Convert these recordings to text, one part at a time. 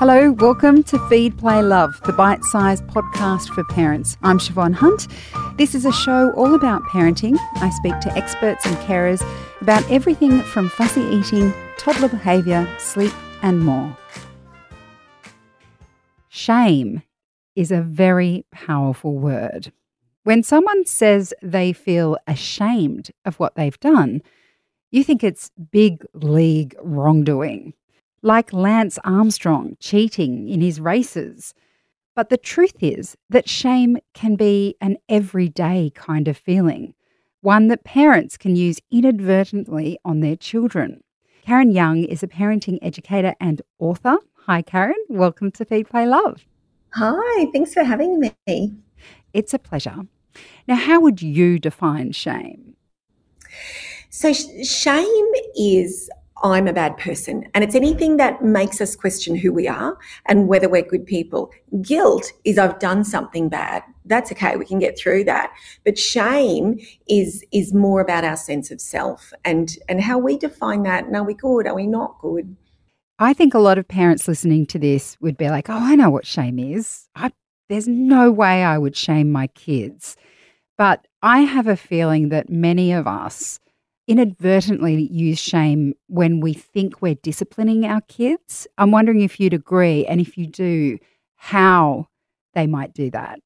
Hello, welcome to Feed, Play, Love, the bite sized podcast for parents. I'm Siobhan Hunt. This is a show all about parenting. I speak to experts and carers about everything from fussy eating, toddler behaviour, sleep, and more. Shame is a very powerful word. When someone says they feel ashamed of what they've done, you think it's big league wrongdoing like Lance Armstrong cheating in his races. But the truth is that shame can be an everyday kind of feeling, one that parents can use inadvertently on their children. Karen Young is a parenting educator and author. Hi, Karen. Welcome to Feed Play Love. Hi, thanks for having me. It's a pleasure. Now, how would you define shame? So, sh- shame is I'm a bad person. And it's anything that makes us question who we are and whether we're good people. Guilt is I've done something bad. That's okay. We can get through that. But shame is, is more about our sense of self and, and how we define that. And are we good? Are we not good? I think a lot of parents listening to this would be like, oh, I know what shame is. I, there's no way I would shame my kids. But I have a feeling that many of us inadvertently use shame when we think we're disciplining our kids. I'm wondering if you'd agree, and if you do, how they might do that.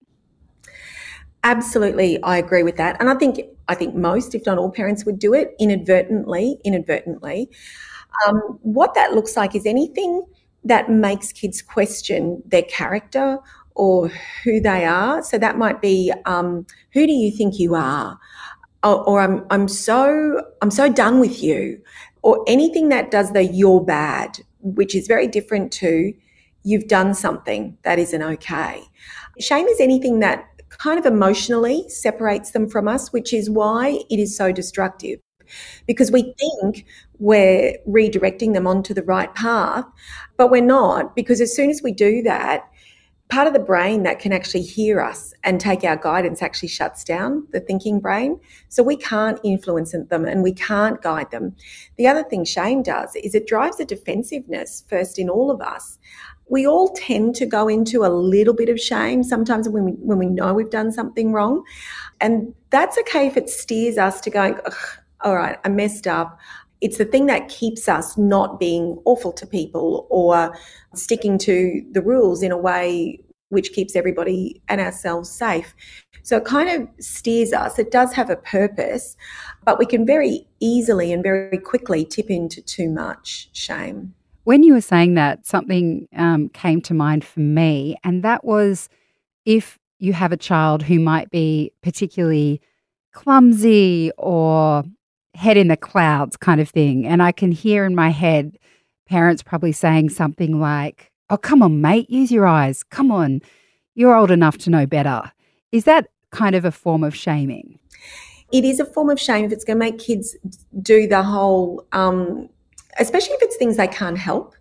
Absolutely, I agree with that, and I think I think most, if not all, parents would do it inadvertently. Inadvertently, um, what that looks like is anything that makes kids question their character or who they are. So that might be, um, who do you think you are? Or, or I'm I'm so I'm so done with you, or anything that does the you're bad, which is very different to you've done something that isn't okay. Shame is anything that kind of emotionally separates them from us, which is why it is so destructive. Because we think we're redirecting them onto the right path, but we're not. Because as soon as we do that, part of the brain that can actually hear us and take our guidance actually shuts down the thinking brain. So we can't influence them and we can't guide them. The other thing shame does is it drives a defensiveness first in all of us. We all tend to go into a little bit of shame sometimes when we, when we know we've done something wrong. And that's okay if it steers us to going, all right, I messed up. It's the thing that keeps us not being awful to people or sticking to the rules in a way which keeps everybody and ourselves safe. So it kind of steers us. It does have a purpose, but we can very easily and very quickly tip into too much shame. When you were saying that, something um, came to mind for me, and that was if you have a child who might be particularly clumsy or head in the clouds kind of thing. And I can hear in my head parents probably saying something like, Oh, come on, mate, use your eyes. Come on, you're old enough to know better. Is that kind of a form of shaming? It is a form of shame if it's going to make kids do the whole, um, especially if it's things they can't help.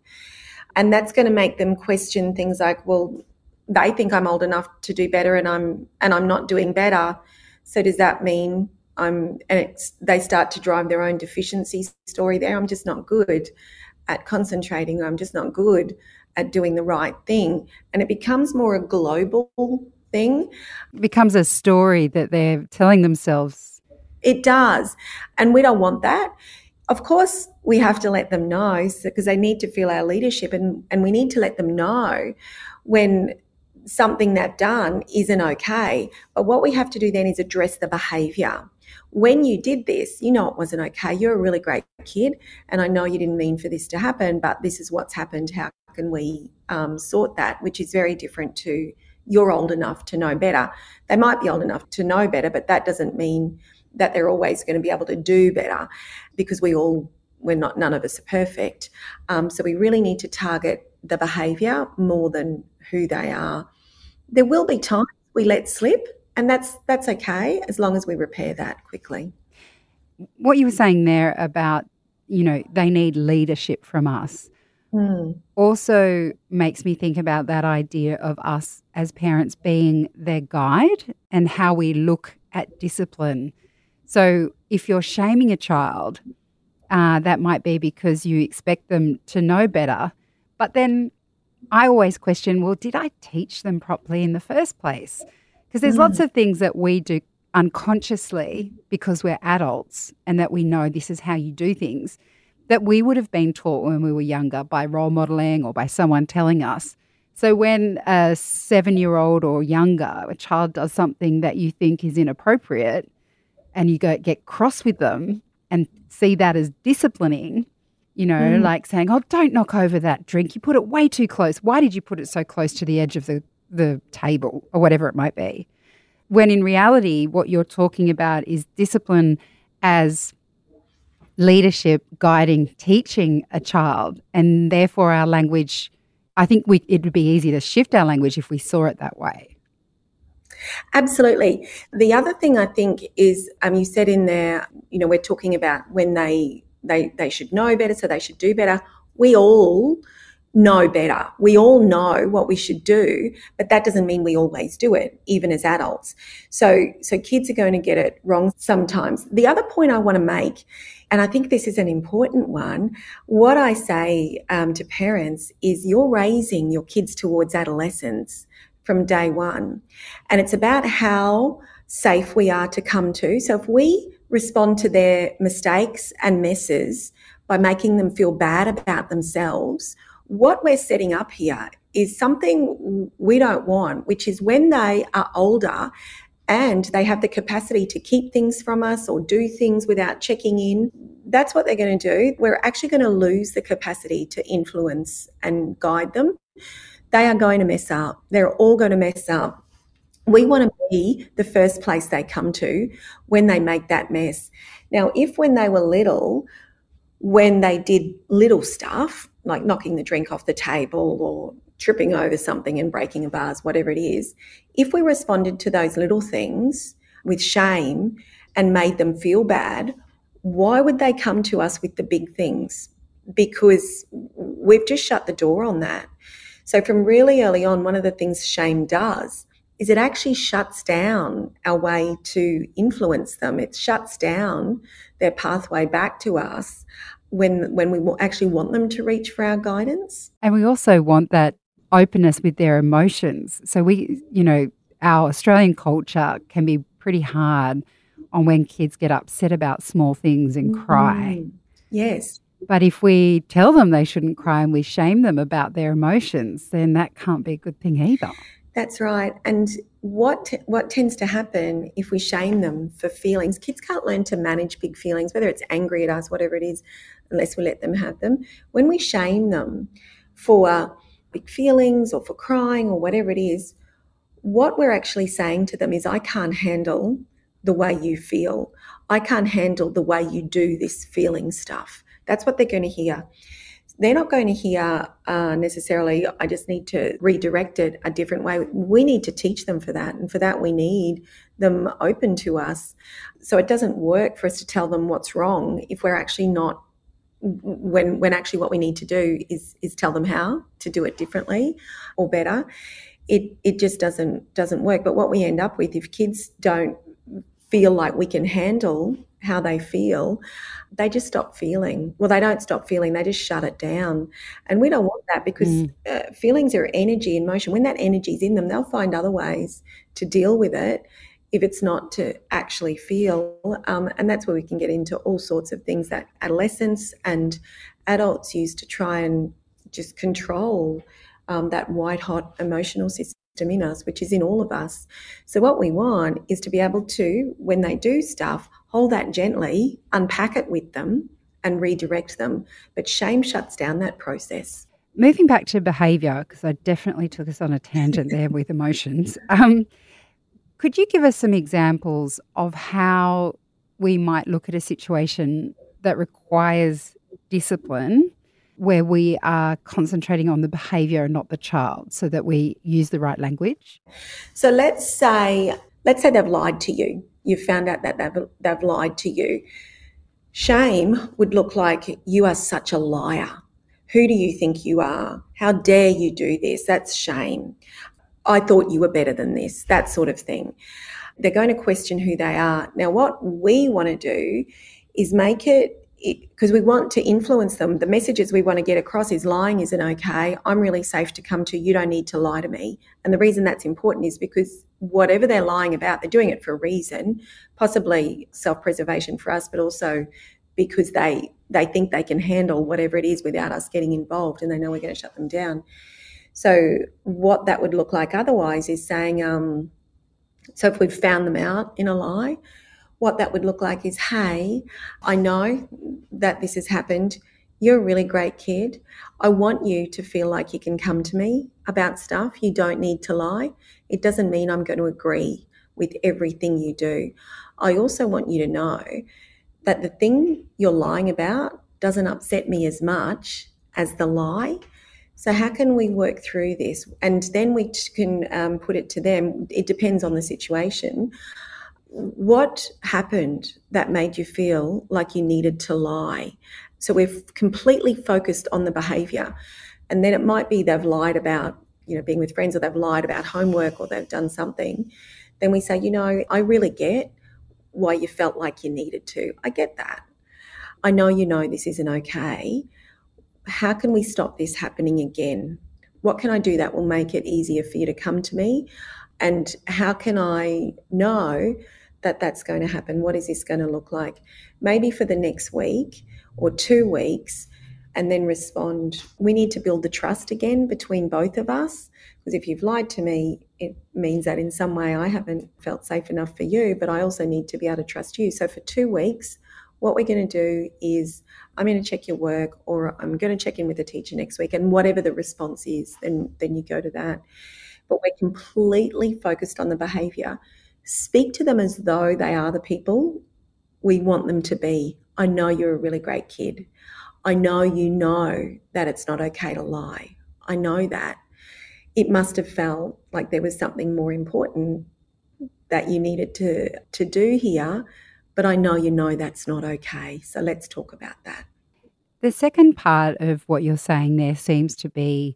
And that's going to make them question things like, well, they think I'm old enough to do better and I'm and I'm not doing better. So does that mean I'm and they start to drive their own deficiency story there. I'm just not good at concentrating. I'm just not good at doing the right thing. And it becomes more a global thing. It becomes a story that they're telling themselves. It does. And we don't want that. Of course, we have to let them know because they need to feel our leadership and, and we need to let them know when something they've done isn't okay. But what we have to do then is address the behavior when you did this, you know it wasn't okay. You're a really great kid, and I know you didn't mean for this to happen, but this is what's happened. How can we um, sort that? Which is very different to you're old enough to know better. They might be old enough to know better, but that doesn't mean that they're always going to be able to do better because we all we're not none of us are perfect. Um, so we really need to target the behaviour more than who they are. There will be times we let slip and that's that's okay as long as we repair that quickly. What you were saying there about you know they need leadership from us mm. also makes me think about that idea of us as parents being their guide and how we look at discipline. So if you're shaming a child, uh, that might be because you expect them to know better, but then I always question well, did I teach them properly in the first place? Because there's mm. lots of things that we do unconsciously because we're adults and that we know this is how you do things that we would have been taught when we were younger by role modeling or by someone telling us. So when a seven year old or younger, a child does something that you think is inappropriate and you go get cross with them and see that as disciplining, you know, mm. like saying, Oh, don't knock over that drink. You put it way too close. Why did you put it so close to the edge of the, the table or whatever it might be? When in reality, what you're talking about is discipline as leadership, guiding, teaching a child. And therefore, our language, I think we, it would be easy to shift our language if we saw it that way. Absolutely. The other thing I think is, um, you said in there, you know, we're talking about when they they they should know better, so they should do better. We all know better. We all know what we should do, but that doesn't mean we always do it, even as adults. So, so kids are going to get it wrong sometimes. The other point I want to make, and I think this is an important one, what I say um, to parents is you're raising your kids towards adolescence from day one. And it's about how safe we are to come to. So if we respond to their mistakes and messes by making them feel bad about themselves, what we're setting up here is something we don't want, which is when they are older and they have the capacity to keep things from us or do things without checking in. That's what they're going to do. We're actually going to lose the capacity to influence and guide them. They are going to mess up. They're all going to mess up. We want to be the first place they come to when they make that mess. Now, if when they were little, when they did little stuff, like knocking the drink off the table or tripping over something and breaking a vase, whatever it is, if we responded to those little things with shame and made them feel bad, why would they come to us with the big things? Because we've just shut the door on that. So, from really early on, one of the things shame does is it actually shuts down our way to influence them. It shuts down their pathway back to us when when we actually want them to reach for our guidance. And we also want that openness with their emotions. So we, you know, our Australian culture can be pretty hard on when kids get upset about small things and cry. Mm, yes. But if we tell them they shouldn't cry and we shame them about their emotions, then that can't be a good thing either. That's right. And what what tends to happen if we shame them for feelings? Kids can't learn to manage big feelings, whether it's angry at us, whatever it is, unless we let them have them. When we shame them for big feelings or for crying or whatever it is, what we're actually saying to them is, I can't handle the way you feel. I can't handle the way you do this feeling stuff. That's what they're going to hear they're not going to hear uh, necessarily, I just need to redirect it a different way. We need to teach them for that. And for that, we need them open to us. So it doesn't work for us to tell them what's wrong if we're actually not when when actually what we need to do is is tell them how to do it differently or better it it just doesn't doesn't work but what we end up with if kids don't feel like we can handle how they feel, they just stop feeling. Well, they don't stop feeling, they just shut it down. And we don't want that because mm. uh, feelings are energy in motion. When that energy is in them, they'll find other ways to deal with it if it's not to actually feel. Um, and that's where we can get into all sorts of things that adolescents and adults use to try and just control um, that white hot emotional system in us, which is in all of us. So, what we want is to be able to, when they do stuff, hold that gently, unpack it with them, and redirect them. But shame shuts down that process. Moving back to behaviour, because I definitely took us on a tangent there with emotions. Um, could you give us some examples of how we might look at a situation that requires discipline where we are concentrating on the behavior and not the child so that we use the right language? So let's say let's say they've lied to you. You found out that they've, they've lied to you. Shame would look like you are such a liar. Who do you think you are? How dare you do this? That's shame. I thought you were better than this, that sort of thing. They're going to question who they are. Now, what we want to do is make it because we want to influence them. The messages we want to get across is lying isn't okay. I'm really safe to come to. You don't need to lie to me. And the reason that's important is because whatever they're lying about, they're doing it for a reason, possibly self preservation for us, but also because they they think they can handle whatever it is without us getting involved and they know we're going to shut them down. So what that would look like otherwise is saying, um, so if we've found them out in a lie, what that would look like is, hey, I know that this has happened. You're a really great kid. I want you to feel like you can come to me about stuff. You don't need to lie. It doesn't mean I'm going to agree with everything you do. I also want you to know that the thing you're lying about doesn't upset me as much as the lie. So, how can we work through this? And then we can um, put it to them. It depends on the situation what happened that made you feel like you needed to lie? So we've completely focused on the behavior. And then it might be they've lied about, you know, being with friends or they've lied about homework or they've done something. Then we say, you know, I really get why you felt like you needed to. I get that. I know you know this isn't okay. How can we stop this happening again? What can I do that will make it easier for you to come to me? And how can I know that that's going to happen. What is this going to look like? Maybe for the next week or two weeks, and then respond. We need to build the trust again between both of us. Because if you've lied to me, it means that in some way I haven't felt safe enough for you, but I also need to be able to trust you. So for two weeks, what we're going to do is I'm going to check your work or I'm going to check in with the teacher next week. And whatever the response is, then, then you go to that. But we're completely focused on the behavior speak to them as though they are the people we want them to be. I know you're a really great kid. I know you know that it's not okay to lie. I know that. It must have felt like there was something more important that you needed to, to do here, but I know you know that's not okay. So let's talk about that. The second part of what you're saying there seems to be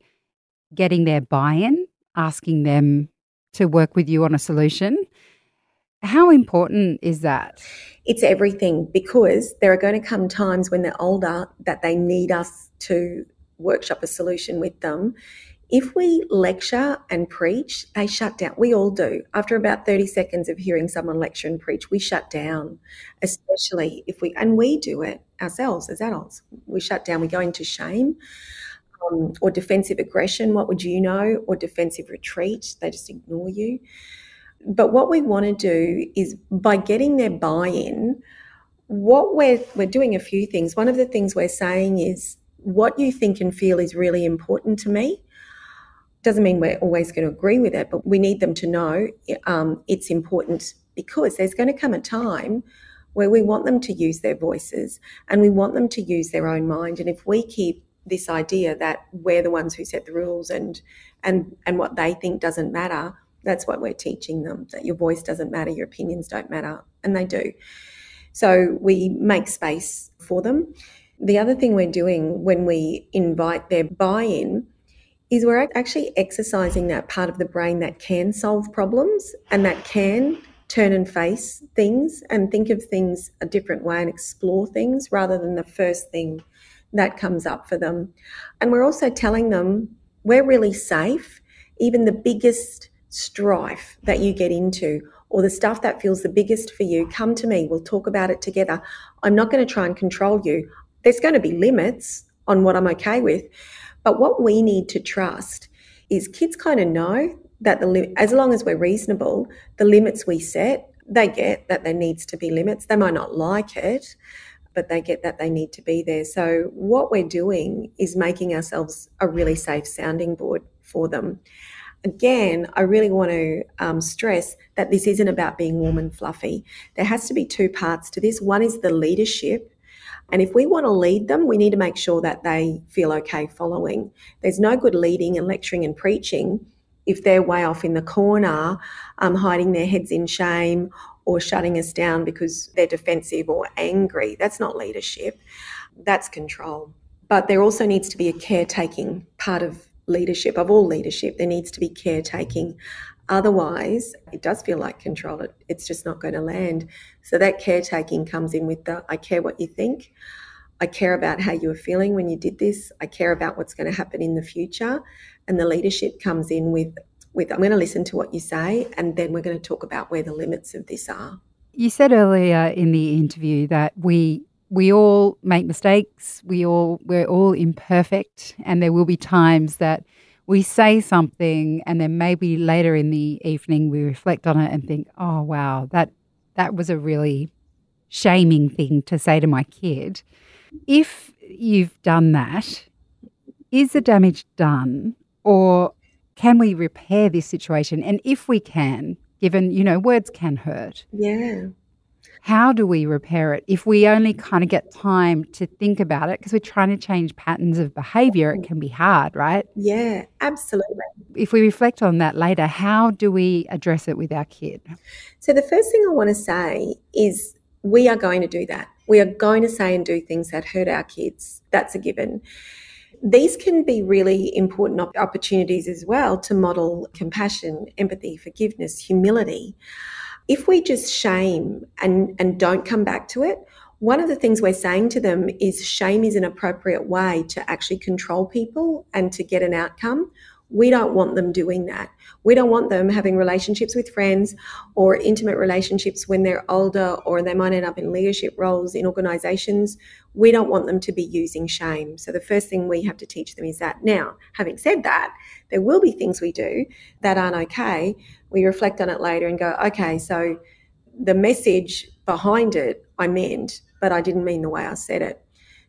getting their buy in, asking them to work with you on a solution. How important is that? It's everything because there are going to come times when they're older that they need us to workshop a solution with them. If we lecture and preach, they shut down. We all do. After about 30 seconds of hearing someone lecture and preach, we shut down, especially if we, and we do it ourselves as adults. We shut down, we go into shame. Um, or defensive aggression, what would you know? Or defensive retreat, they just ignore you. But what we want to do is by getting their buy in, what we're, we're doing a few things. One of the things we're saying is what you think and feel is really important to me. Doesn't mean we're always going to agree with it, but we need them to know um, it's important because there's going to come a time where we want them to use their voices and we want them to use their own mind. And if we keep this idea that we're the ones who set the rules and and and what they think doesn't matter, that's what we're teaching them that your voice doesn't matter, your opinions don't matter, and they do. So we make space for them. The other thing we're doing when we invite their buy in is we're actually exercising that part of the brain that can solve problems and that can turn and face things and think of things a different way and explore things rather than the first thing that comes up for them. And we're also telling them we're really safe. Even the biggest strife that you get into or the stuff that feels the biggest for you, come to me. We'll talk about it together. I'm not going to try and control you. There's going to be limits on what I'm okay with. But what we need to trust is kids kind of know that the as long as we're reasonable, the limits we set, they get that there needs to be limits. They might not like it, but they get that they need to be there. So what we're doing is making ourselves a really safe sounding board for them again, I really want to um, stress that this isn't about being warm and fluffy. There has to be two parts to this. One is the leadership. And if we want to lead them, we need to make sure that they feel okay following. There's no good leading and lecturing and preaching if they're way off in the corner, um, hiding their heads in shame or shutting us down because they're defensive or angry. That's not leadership, that's control. But there also needs to be a caretaking part of leadership, of all leadership, there needs to be caretaking. Otherwise, it does feel like control. It, it's just not going to land. So that caretaking comes in with the I care what you think. I care about how you were feeling when you did this. I care about what's going to happen in the future. And the leadership comes in with, with I'm going to listen to what you say, and then we're going to talk about where the limits of this are. You said earlier in the interview that we we all make mistakes. We all we're all imperfect, and there will be times that we say something, and then maybe later in the evening we reflect on it and think, "Oh wow, that that was a really shaming thing to say to my kid." If you've done that, is the damage done, or can we repair this situation? And if we can, given you know words can hurt, Yeah. How do we repair it if we only kind of get time to think about it because we're trying to change patterns of behavior it can be hard right Yeah, absolutely. if we reflect on that later how do we address it with our kid So, the first thing I want to say is we are going to do that. We are going to say and do things that hurt our kids. That's a given. These can be really important opportunities as well to model compassion, empathy, forgiveness, humility. If we just shame and, and don't come back to it, one of the things we're saying to them is shame is an appropriate way to actually control people and to get an outcome. We don't want them doing that. We don't want them having relationships with friends or intimate relationships when they're older or they might end up in leadership roles in organizations. We don't want them to be using shame. So the first thing we have to teach them is that. Now, having said that, there will be things we do that aren't okay. We reflect on it later and go, okay, so the message behind it I meant, but I didn't mean the way I said it.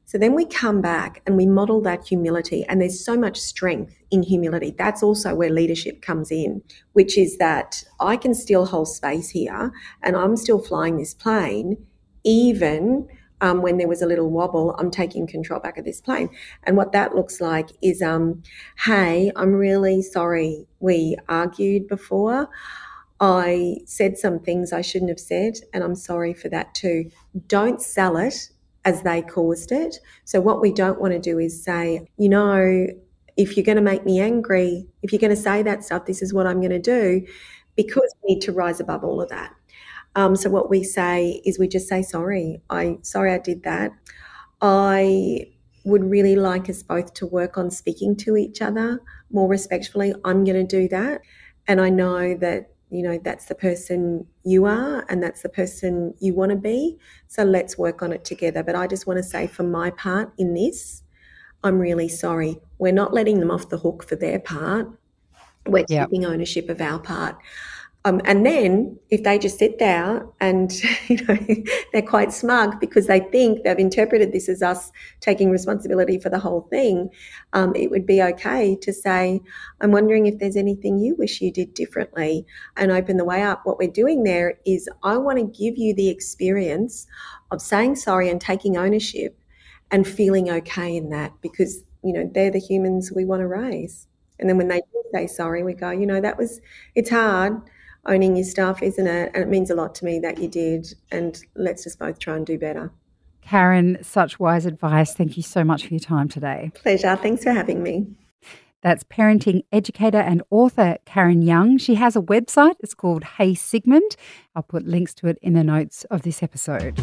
So then we come back and we model that humility, and there's so much strength in humility. That's also where leadership comes in, which is that I can still hold space here and I'm still flying this plane, even um, when there was a little wobble, I'm taking control back of this plane. And what that looks like is, um, hey, I'm really sorry we argued before. I said some things I shouldn't have said, and I'm sorry for that too. Don't sell it as they caused it. So, what we don't want to do is say, you know, if you're going to make me angry, if you're going to say that stuff, this is what I'm going to do, because we need to rise above all of that. Um, so, what we say is we just say, sorry, I sorry I did that. I would really like us both to work on speaking to each other more respectfully. I'm going to do that. And I know that you know that's the person you are and that's the person you want to be. So let's work on it together. But i just want to say for my part in this i'm really sorry. We're not letting them off the hook for their part. We're Yep. taking ownership of our part um, and then if they just sit there and you know they're quite smug because they think they've interpreted this as us taking responsibility for the whole thing um, it would be okay to say i'm wondering if there's anything you wish you did differently and open the way up. What we're doing there is i want to give you the experience of saying sorry and taking ownership and feeling okay in that because you know they're the humans we want to raise. And then when they say sorry we go you know that was it's hard owning your stuff isn't it and it means a lot to me that you did and let's just both try and do better karen such wise advice thank you so much for your time today pleasure thanks for having me That's parenting educator and author Karen Young. She has a website. It's called Hey Sigmund. I'll put links to it in the notes of this episode.